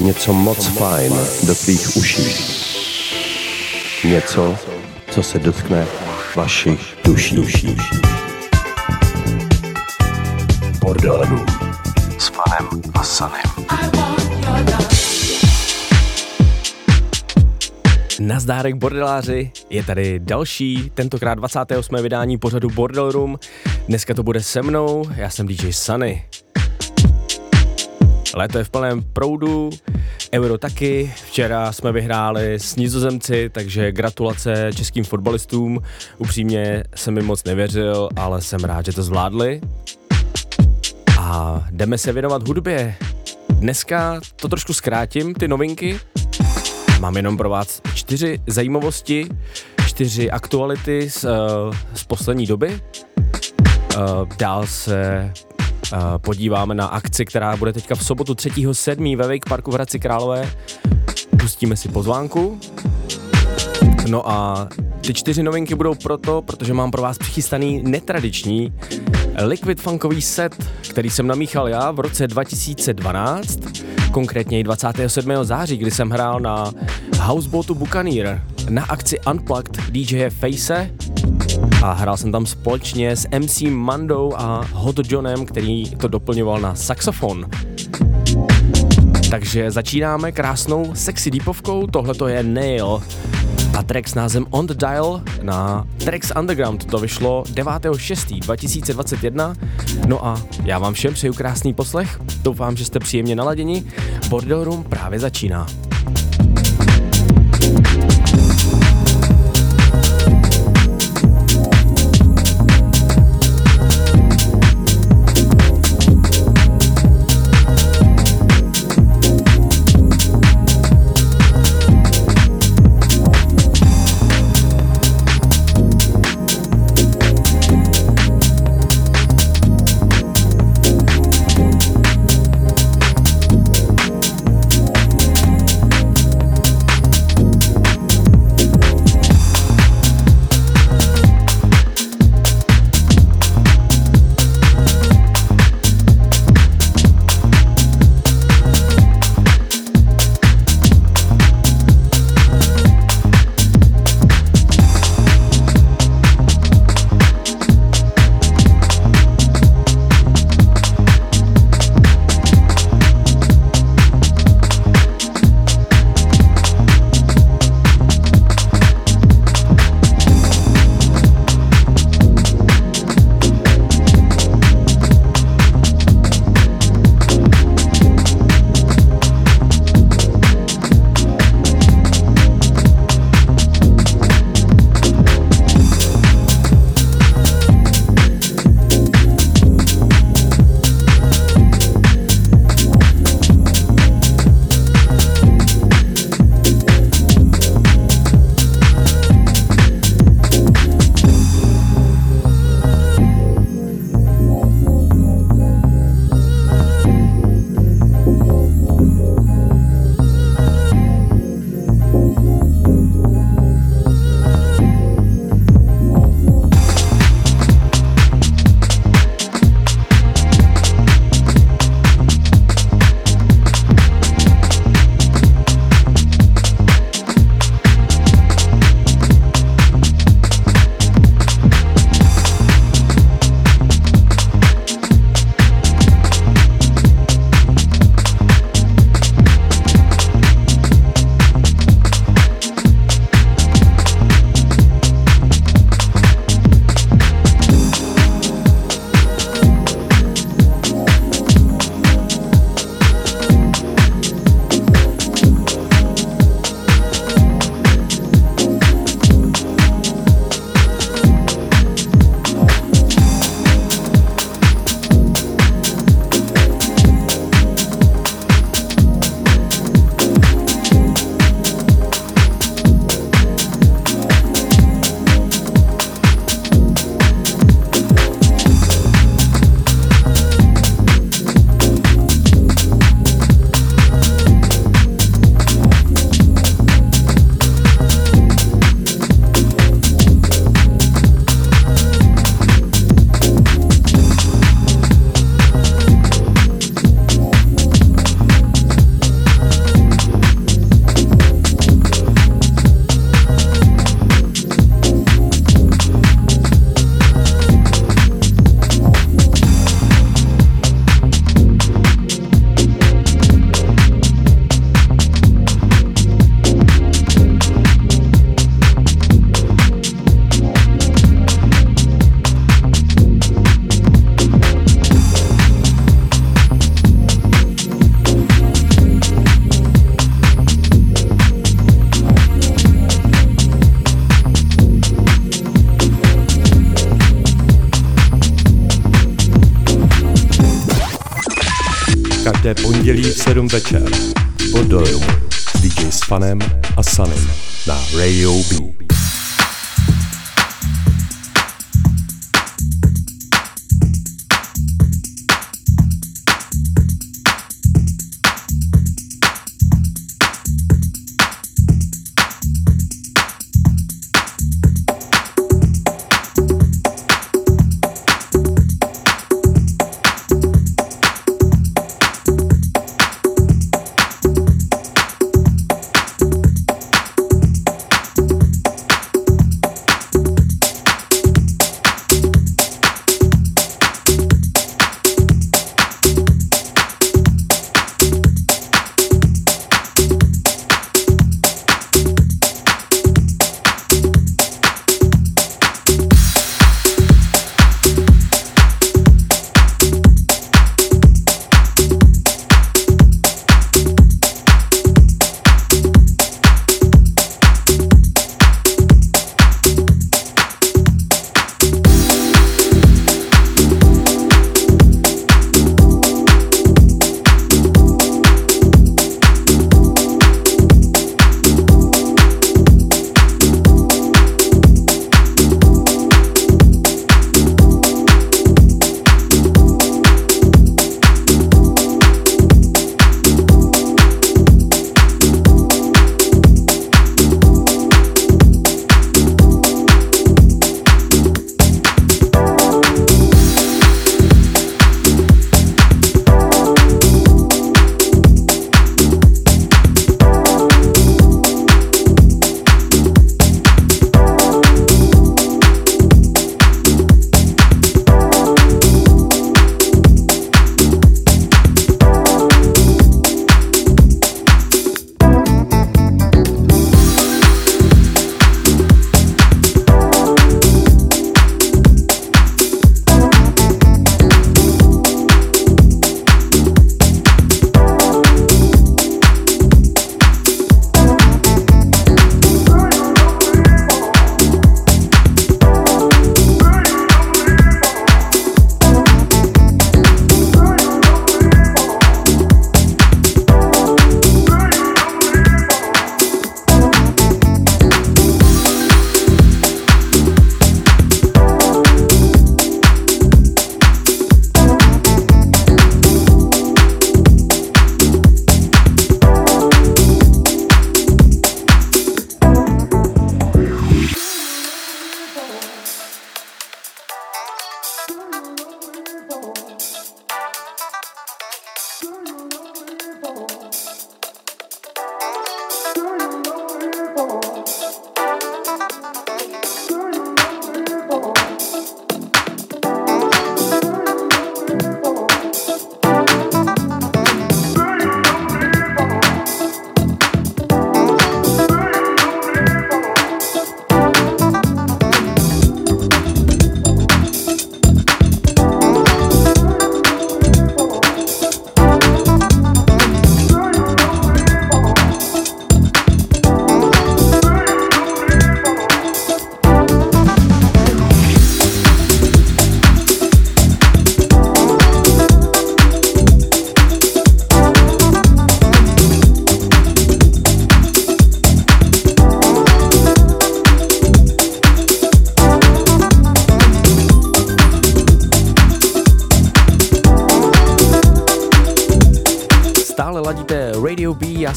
Něco moc fajn do tvých uší. Něco, co se dotkne vašich duší. Bordelů s panem a sanem. Nazdárek bordeláři, je tady další, tentokrát 28. vydání pořadu Bordel Room. Dneska to bude se mnou, já jsem DJ Sunny. Léto je v plném proudu, Euro taky, včera jsme vyhráli s nizozemci, takže gratulace českým fotbalistům. Upřímně jsem mi moc nevěřil, ale jsem rád, že to zvládli. A jdeme se věnovat hudbě. Dneska to trošku zkrátím, ty novinky. Mám jenom pro vás čtyři zajímavosti, čtyři aktuality z, uh, z poslední doby. Uh, dál se podíváme na akci, která bude teďka v sobotu 3.7. ve Wake Parku v Hradci Králové. Pustíme si pozvánku. No a ty čtyři novinky budou proto, protože mám pro vás přichystaný netradiční liquid funkový set, který jsem namíchal já v roce 2012, konkrétně 27. září, kdy jsem hrál na Houseboatu Buccaneer na akci Unplugged DJ Face a hrál jsem tam společně s MC Mandou a Hot Johnem, který to doplňoval na saxofon. Takže začínáme krásnou sexy deepovkou, tohle to je Nail a track s názvem On the Dial na Tracks Underground. To vyšlo 9.6.2021. No a já vám všem přeju krásný poslech. Doufám, že jste příjemně naladěni. Bordel Room právě začíná.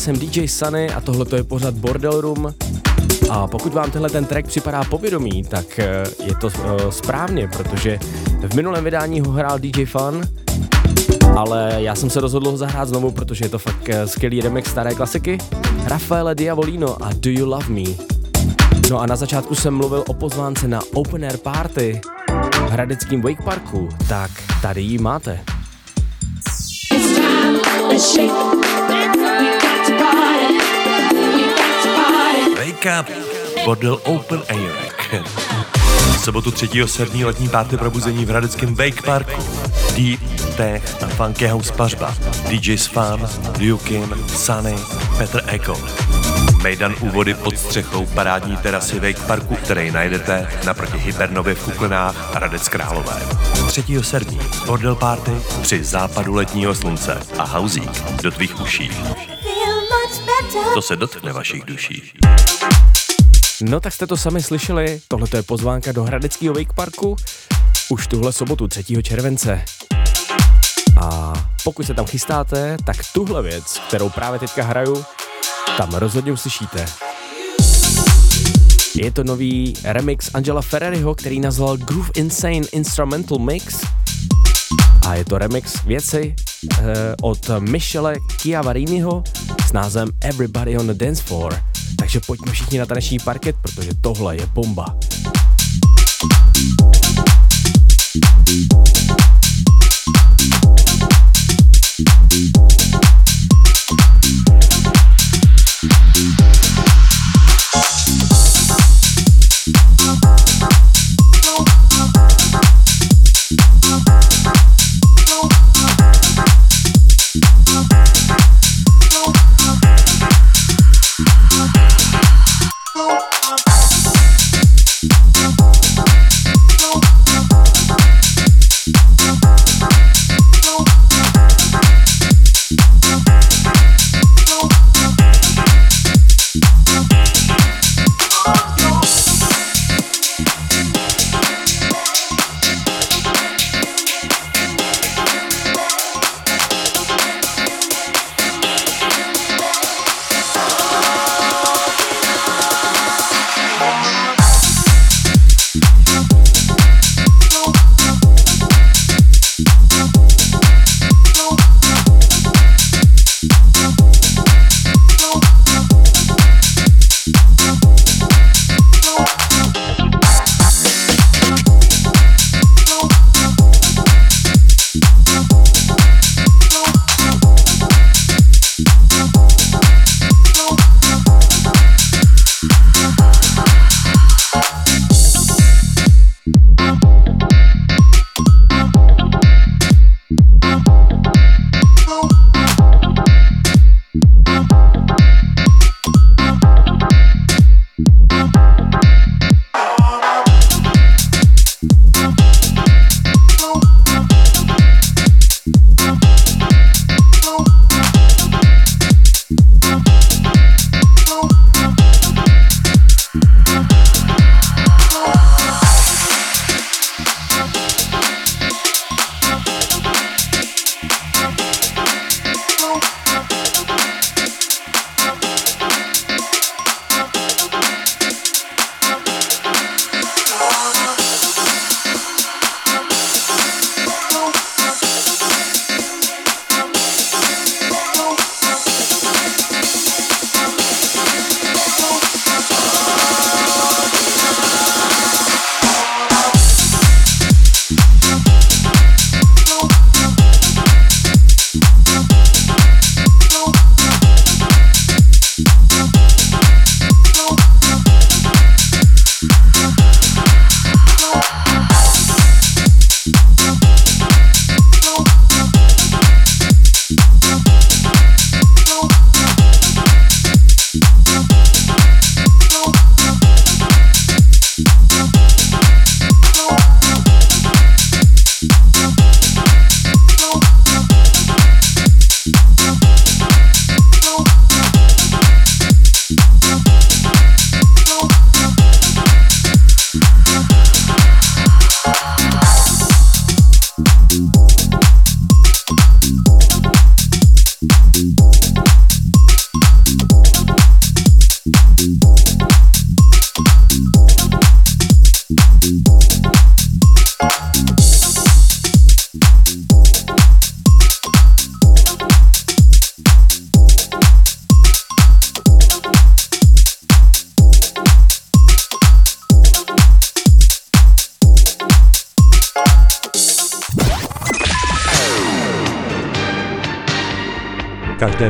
Jsem DJ Sunny a tohle je pořad Bordel Room. A pokud vám tenhle ten track připadá povědomí, tak eh, je to uh, správně, protože v minulém vydání ho hrál DJ Fun, ale já jsem se rozhodl ho zahrát znovu, protože je to fakt uh, skvělý remix staré klasiky. Rafaele Diavolino a Do You Love Me. No a na začátku jsem mluvil o pozvánce na Open Air Party v Hradeckém Wake Parku, tak tady ji máte. It's time, Wake Up, Bordel Open Air. V sobotu 3. 7. letní párty probuzení v Hradeckém Wake Parku. Deep, Tech a Funky House pařba. DJs Fan, Lukin, Sunny, Petr Eko. Mejdan úvody pod střechou parádní terasy Wake Parku, který najdete naproti Hypernově v Kuklenách a Hradec Králové. 3. srpní Bordel Party při západu letního slunce a hauzík do tvých uší. To se dotkne vašich duší. No tak jste to sami slyšeli, tohle je pozvánka do Hradeckého Wake Parku už tuhle sobotu 3. července. A pokud se tam chystáte, tak tuhle věc, kterou právě teďka hraju, tam rozhodně uslyšíte. Je to nový remix Angela Ferreriho, který nazval Groove Insane Instrumental Mix. A je to remix věci od Michele Chiavariniho s názvem Everybody on the Dance Floor. Takže pojďme všichni na taneční parket, protože tohle je bomba.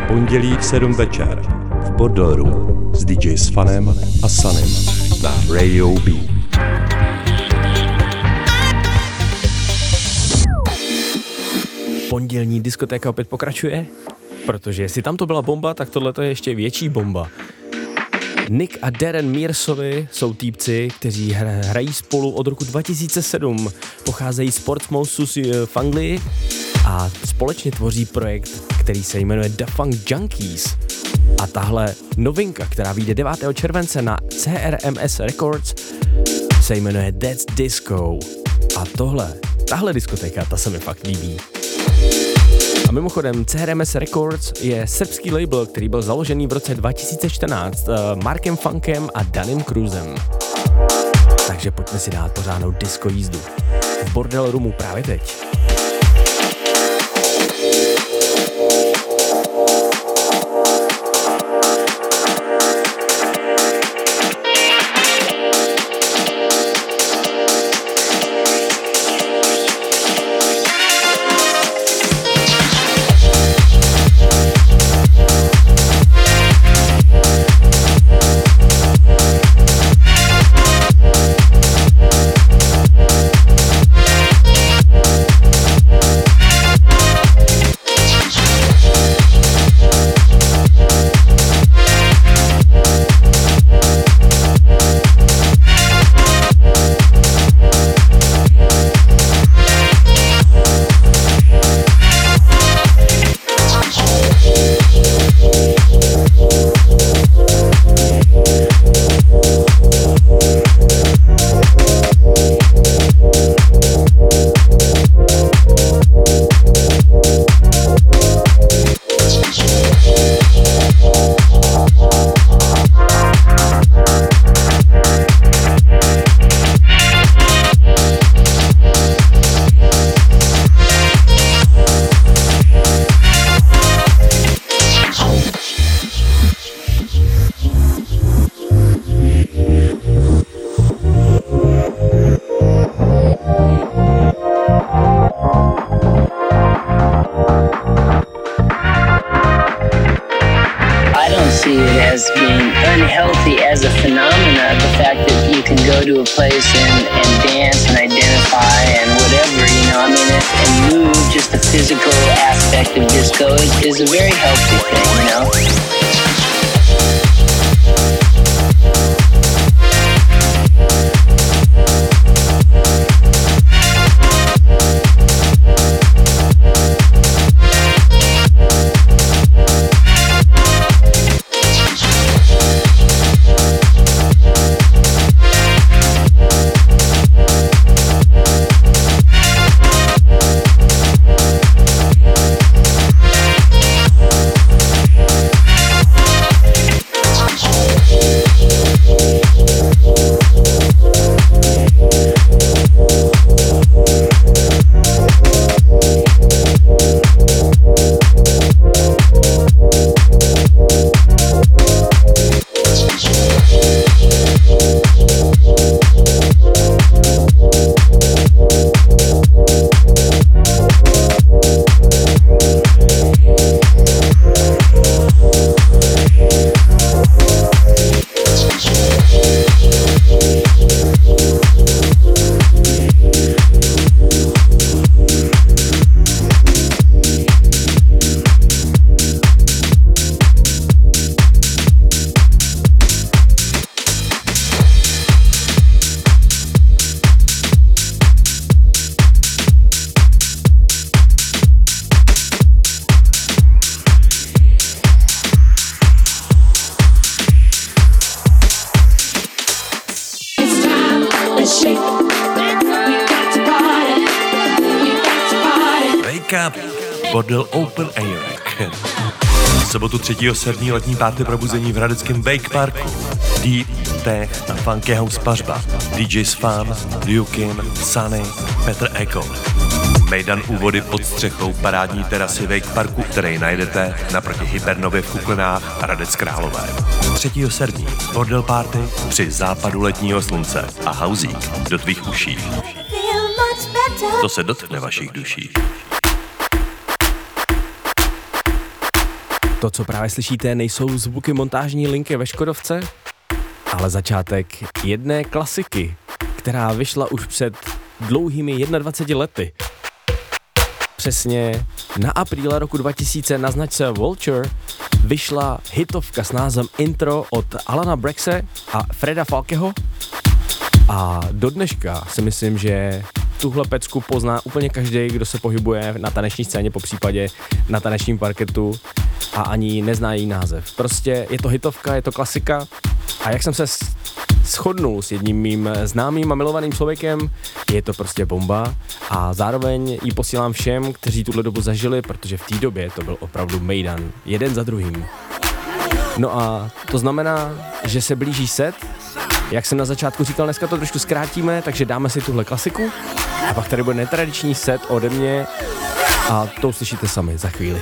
Pondělí v 7 večer v Bordelru s DJ Sfanem a Sanem na Radio B. Pondělní diskotéka opět pokračuje, protože jestli tam to byla bomba, tak tohle je ještě větší bomba. Nick a Darren Mearsovi jsou týpci, kteří hrají spolu od roku 2007. Pocházejí z Portsmouthu v Anglii a společně tvoří projekt, který se jmenuje The Funk Junkies. A tahle novinka, která vyjde 9. července na CRMS Records, se jmenuje That's Disco. A tohle, tahle diskotéka, ta se mi fakt líbí. A mimochodem, CRMS Records je srbský label, který byl založený v roce 2014 uh, Markem Funkem a Danem Cruzem. Takže pojďme si dát pořádnou disco jízdu. V Bordel Roomu právě teď. Sobotu 3. srpní letní páté probuzení v Hradeckém Wake Parku. Deep, Tech a Funky House pařba. DJs Fan, Liu Kim, Sunny, Petr Eko. Mejdan úvody pod střechou parádní terasy Wake Parku, který najdete naproti Hypernově v Kuklenách a Hradec Králové. 3. srpní bordel party při západu letního slunce a hauzík do tvých uší. To se dotkne vašich duší. To, co právě slyšíte, nejsou zvuky montážní linky ve Škodovce, ale začátek jedné klasiky, která vyšla už před dlouhými 21 lety. Přesně na apríle roku 2000 na značce Vulture vyšla hitovka s názvem Intro od Alana Brexe a Freda Falkeho a do dneška si myslím, že tuhle pecku pozná úplně každý, kdo se pohybuje na taneční scéně, po případě na tanečním parketu a ani nezná její název. Prostě je to hitovka, je to klasika a jak jsem se shodnul s jedním mým známým a milovaným člověkem, je to prostě bomba a zároveň ji posílám všem, kteří tuhle dobu zažili, protože v té době to byl opravdu mejdan, jeden za druhým. No a to znamená, že se blíží set, jak jsem na začátku říkal, dneska to trošku zkrátíme, takže dáme si tuhle klasiku a pak tady bude netradiční set ode mě a to uslyšíte sami za chvíli.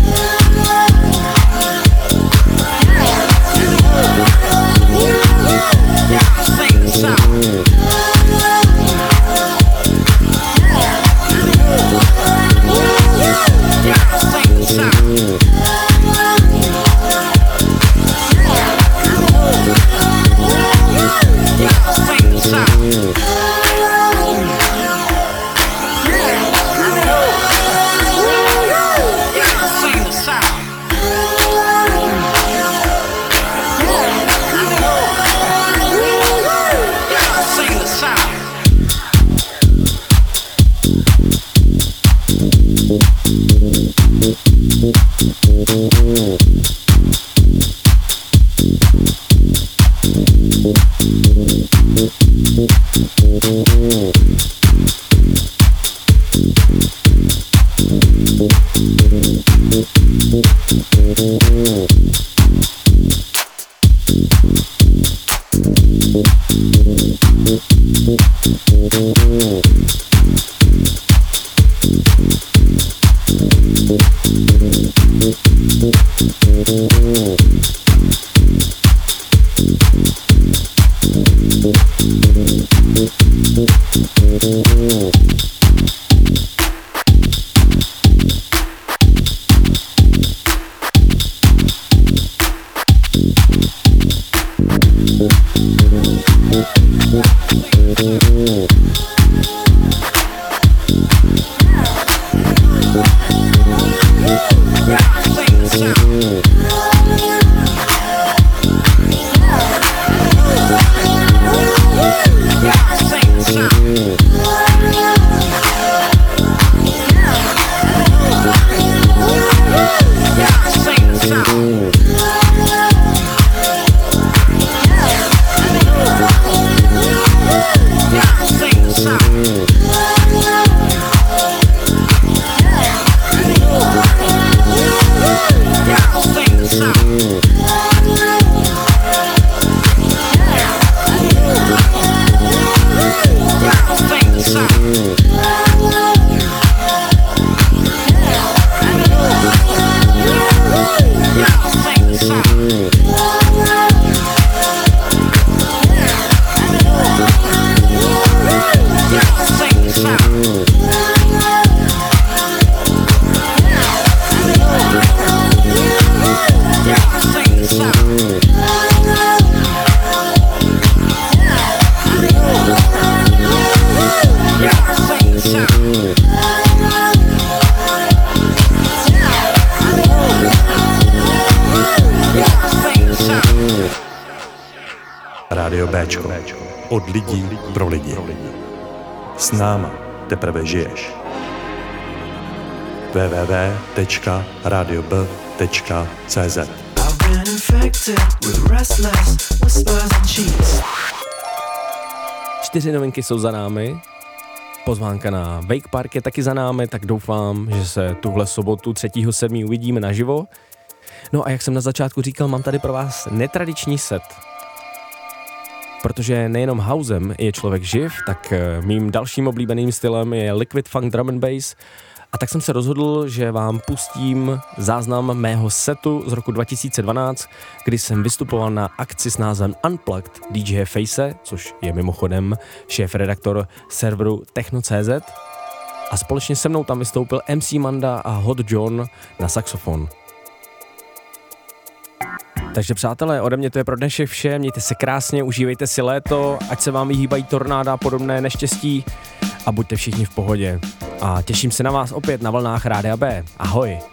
www.radiob.cz Čtyři novinky jsou za námi, pozvánka na Wake Park je taky za námi, tak doufám, že se tuhle sobotu 3.7. uvidíme naživo. No a jak jsem na začátku říkal, mám tady pro vás netradiční set. protože nejenom housem je člověk živ, tak eh, mým dalším oblíbeným stylem je liquid funk drum and bass, a tak jsem se rozhodl, že vám pustím záznam mého setu z roku 2012, kdy jsem vystupoval na akci s názvem Unplugged DJ Face, což je mimochodem šéf-redaktor serveru Techno.cz. A společně se mnou tam vystoupil MC Manda a Hot John na saxofon. Takže přátelé, ode mě to je pro dnešek vše, mějte se krásně, užívejte si léto, ať se vám vyhýbají tornáda a podobné neštěstí a buďte všichni v pohodě. A těším se na vás opět na vlnách Rádia B. Ahoj!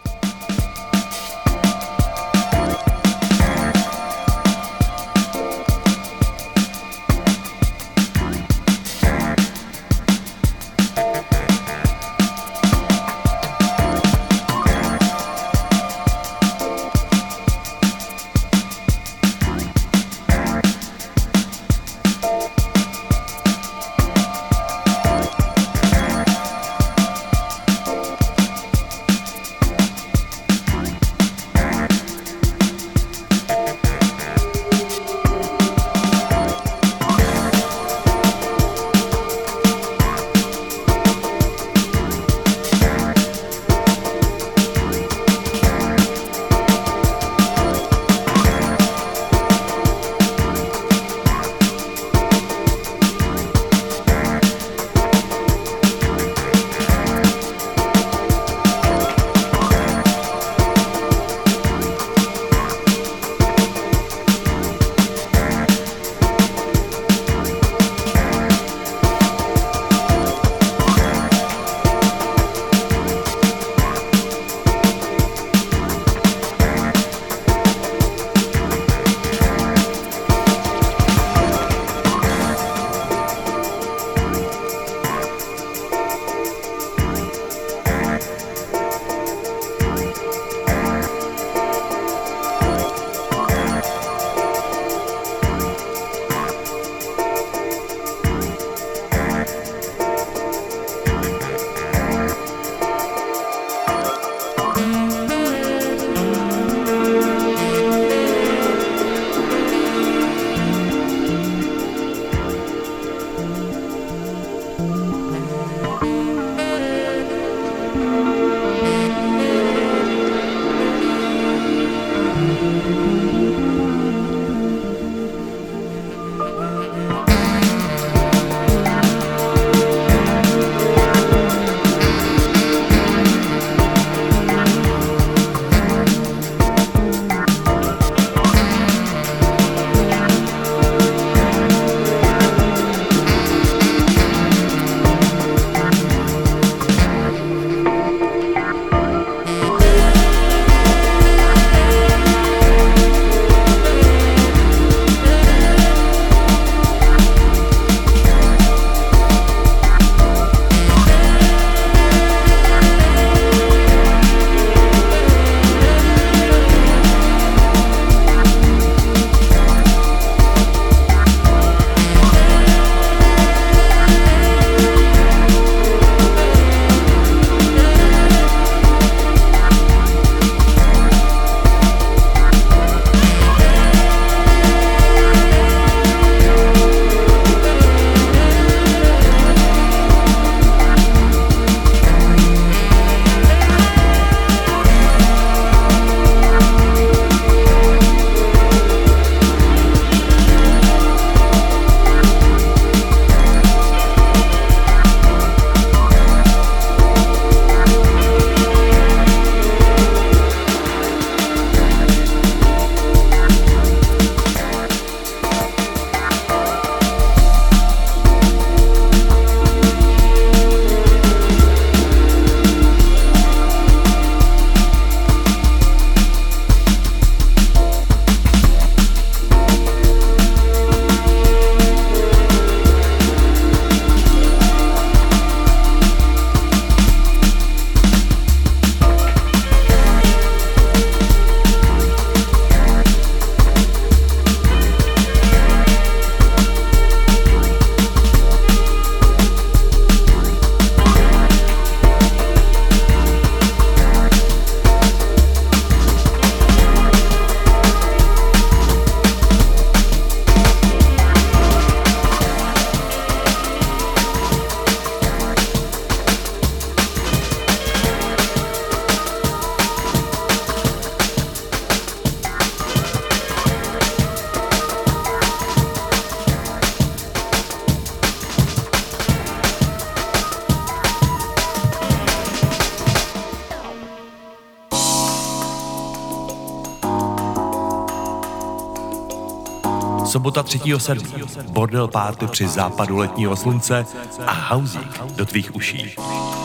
Sobota 3. srpna. Bordel párty při západu letního slunce a hauzík do tvých uší.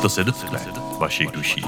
To se dotkne vašich duší.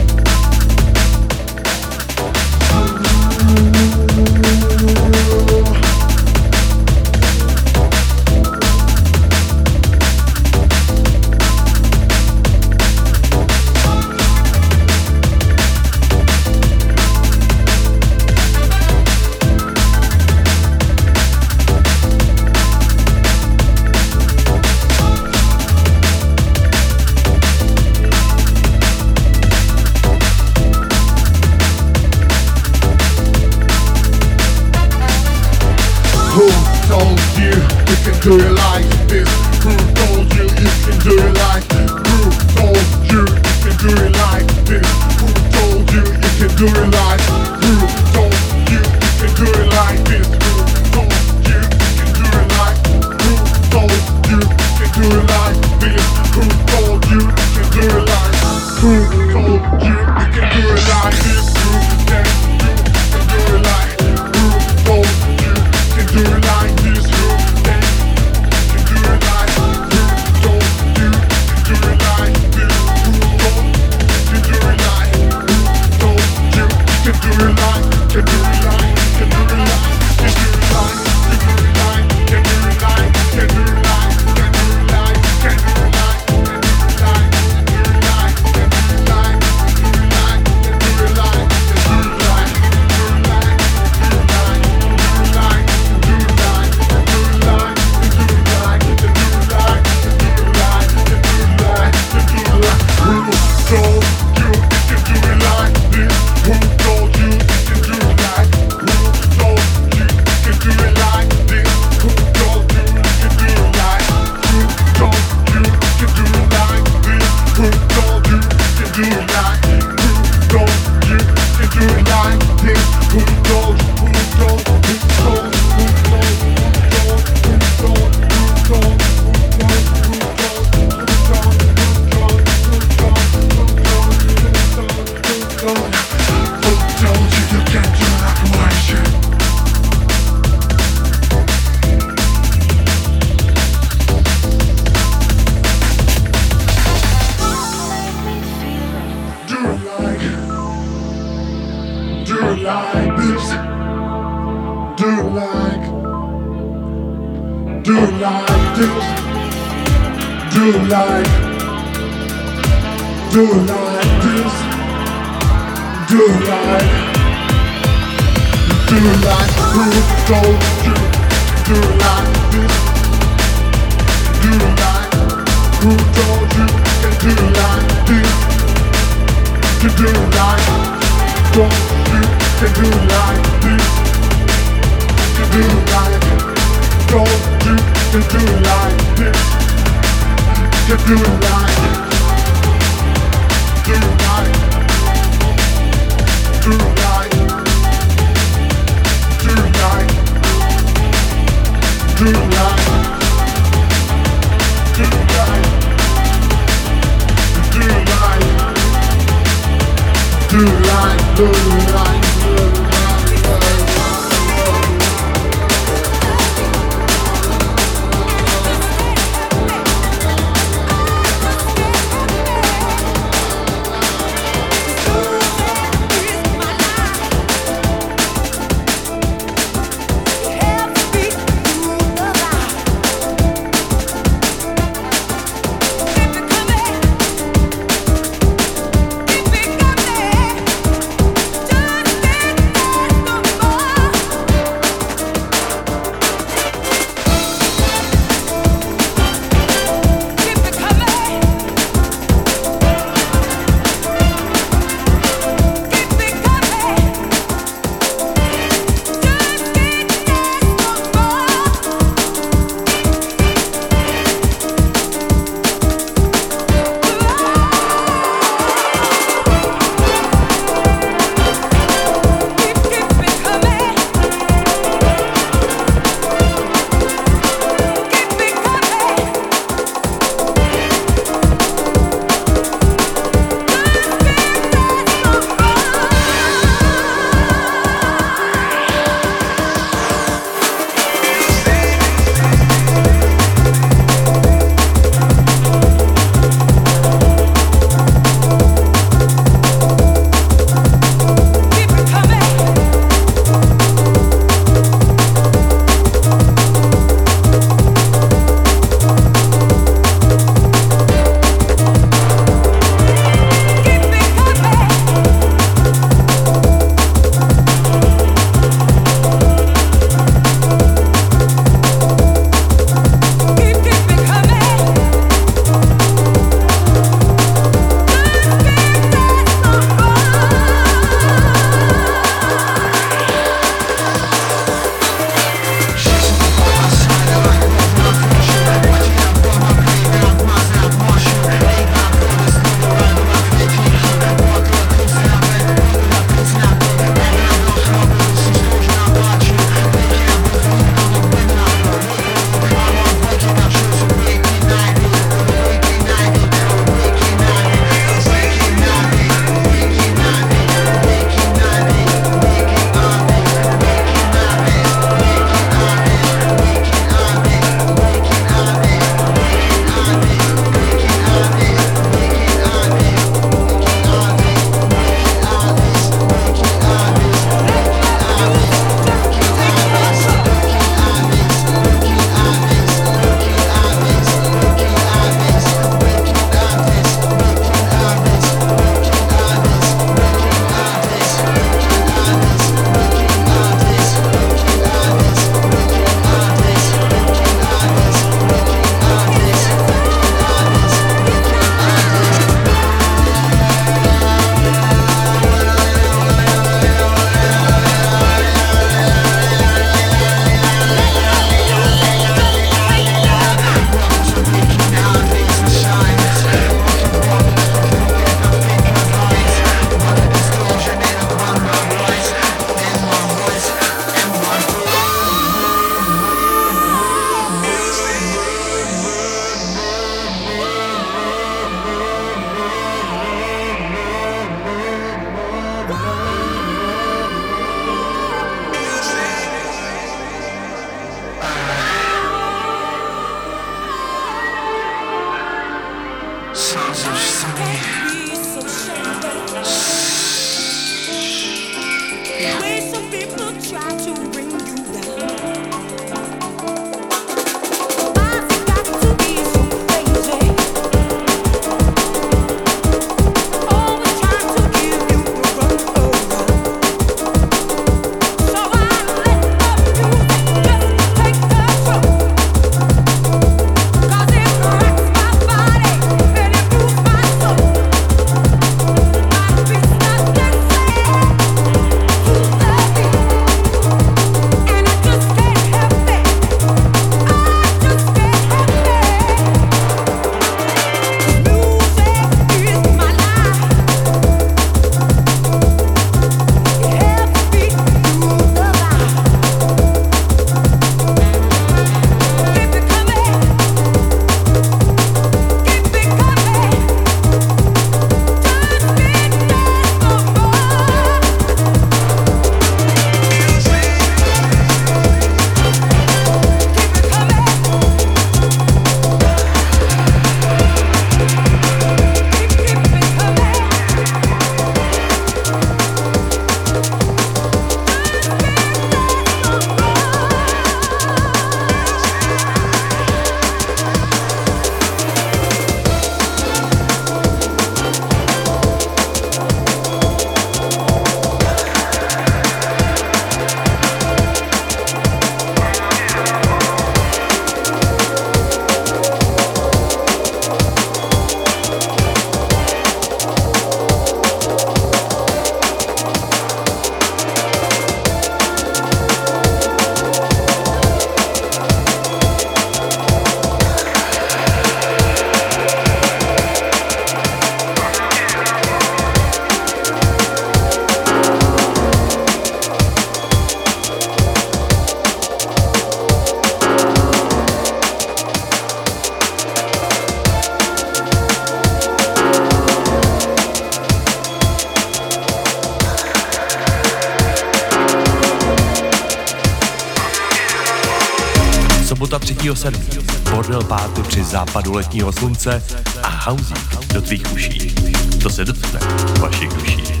Západu letního slunce a housík do tvých uší. To se dotkne vašich duší.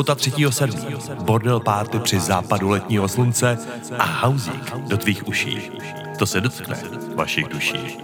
Sobota 3.7. Bordel párty při západu letního slunce a hauzík do tvých uší. To se dotkne vašich duší.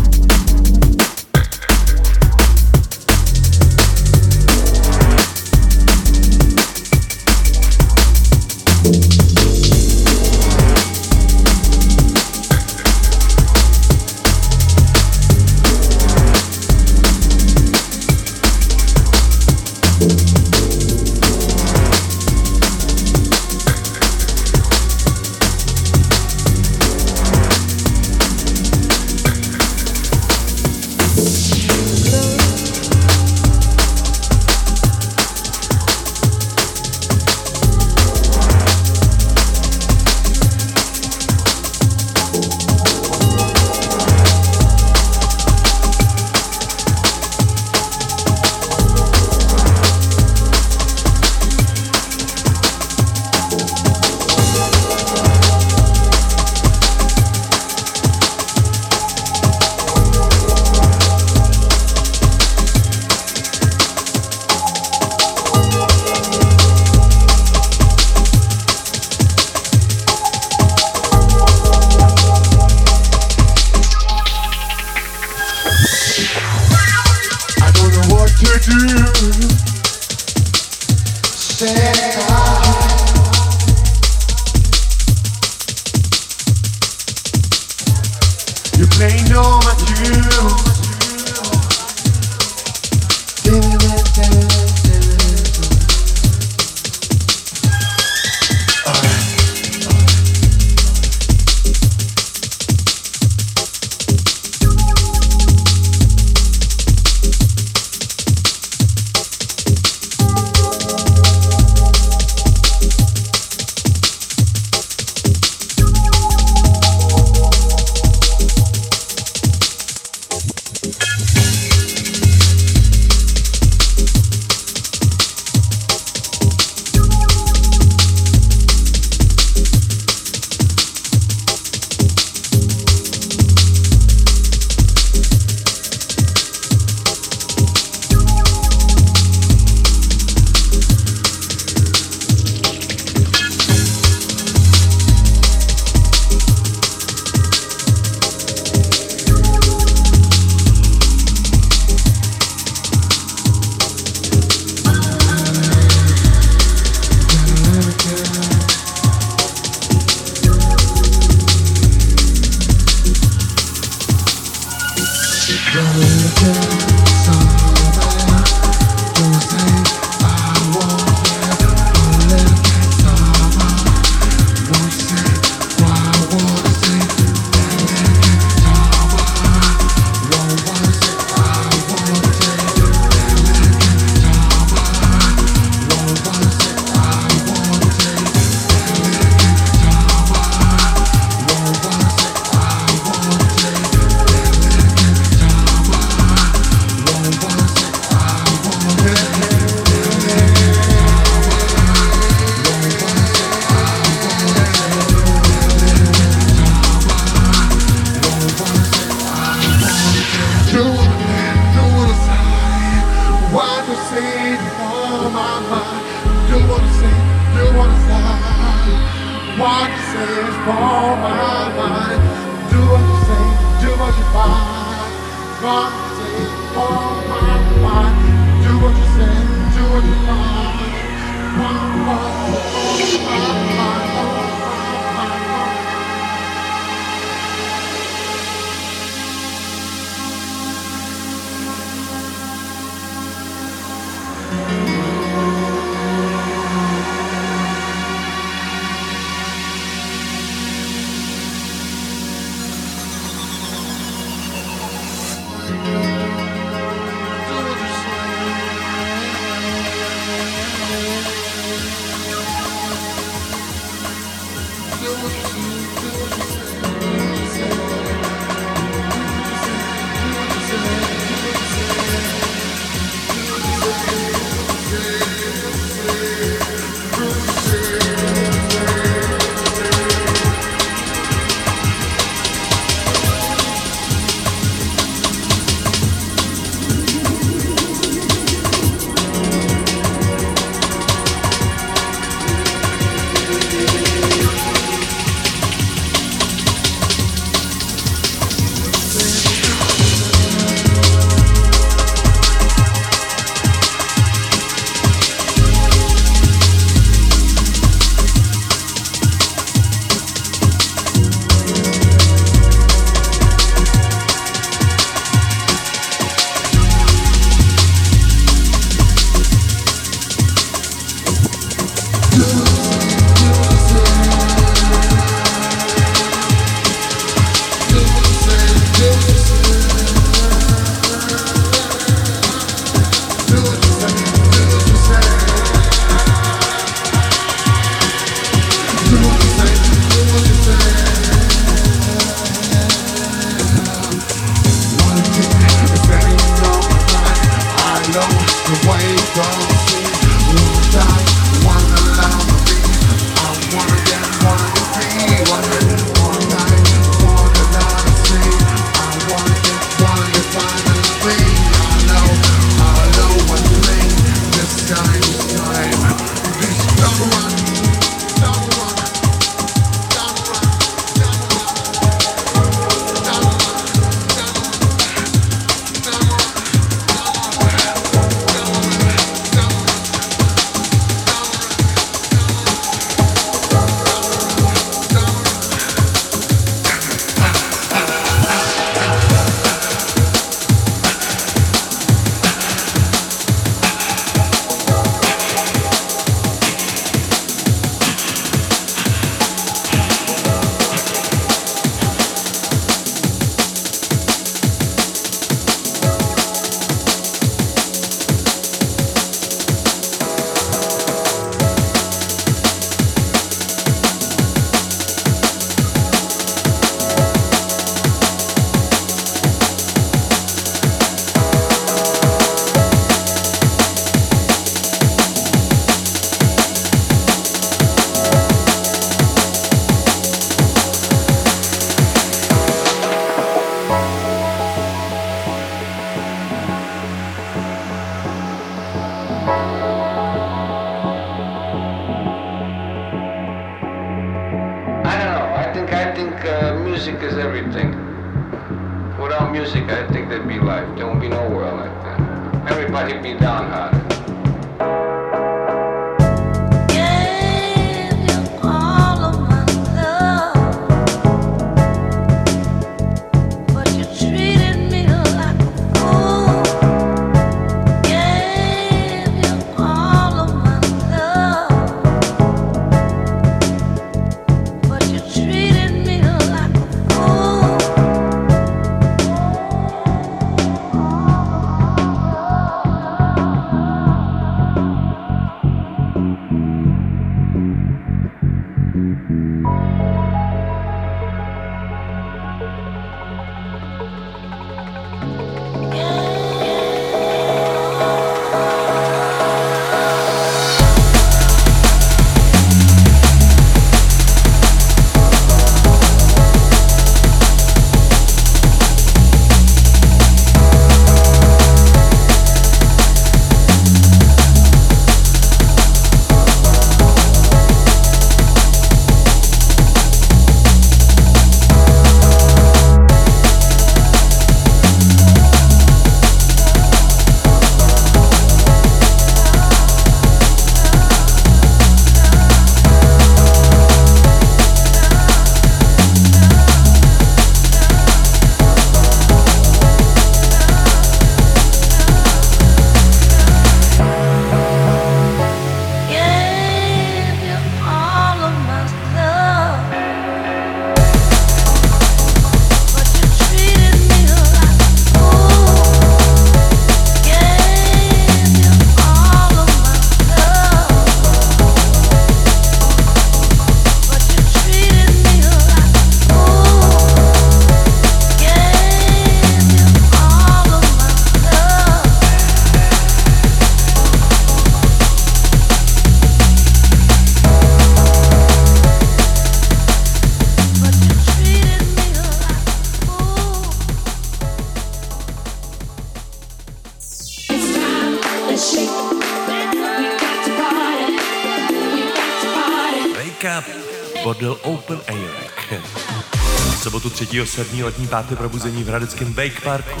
3.7. letní páté probuzení v Hradeckém Bake Parku.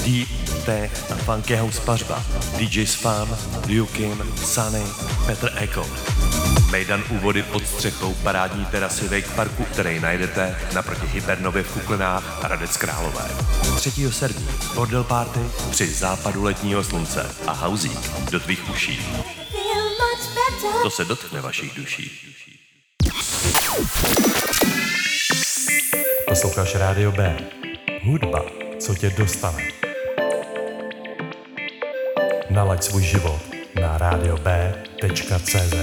DT na Funky House Pařba, DJ Spam, Liu Kim, Sunny, Petr Eko. Mejdan úvody pod střechou parádní terasy Wake Parku, který najdete naproti Hypernově v Kuklinách a Radec Králové. 3. srdní bordel party při západu letního slunce a hauzík do tvých uší. To se dotkne vašich duší. Posloucháš Rádio B. Hudba, co tě dostane. Nalaď svůj život na radiob.cz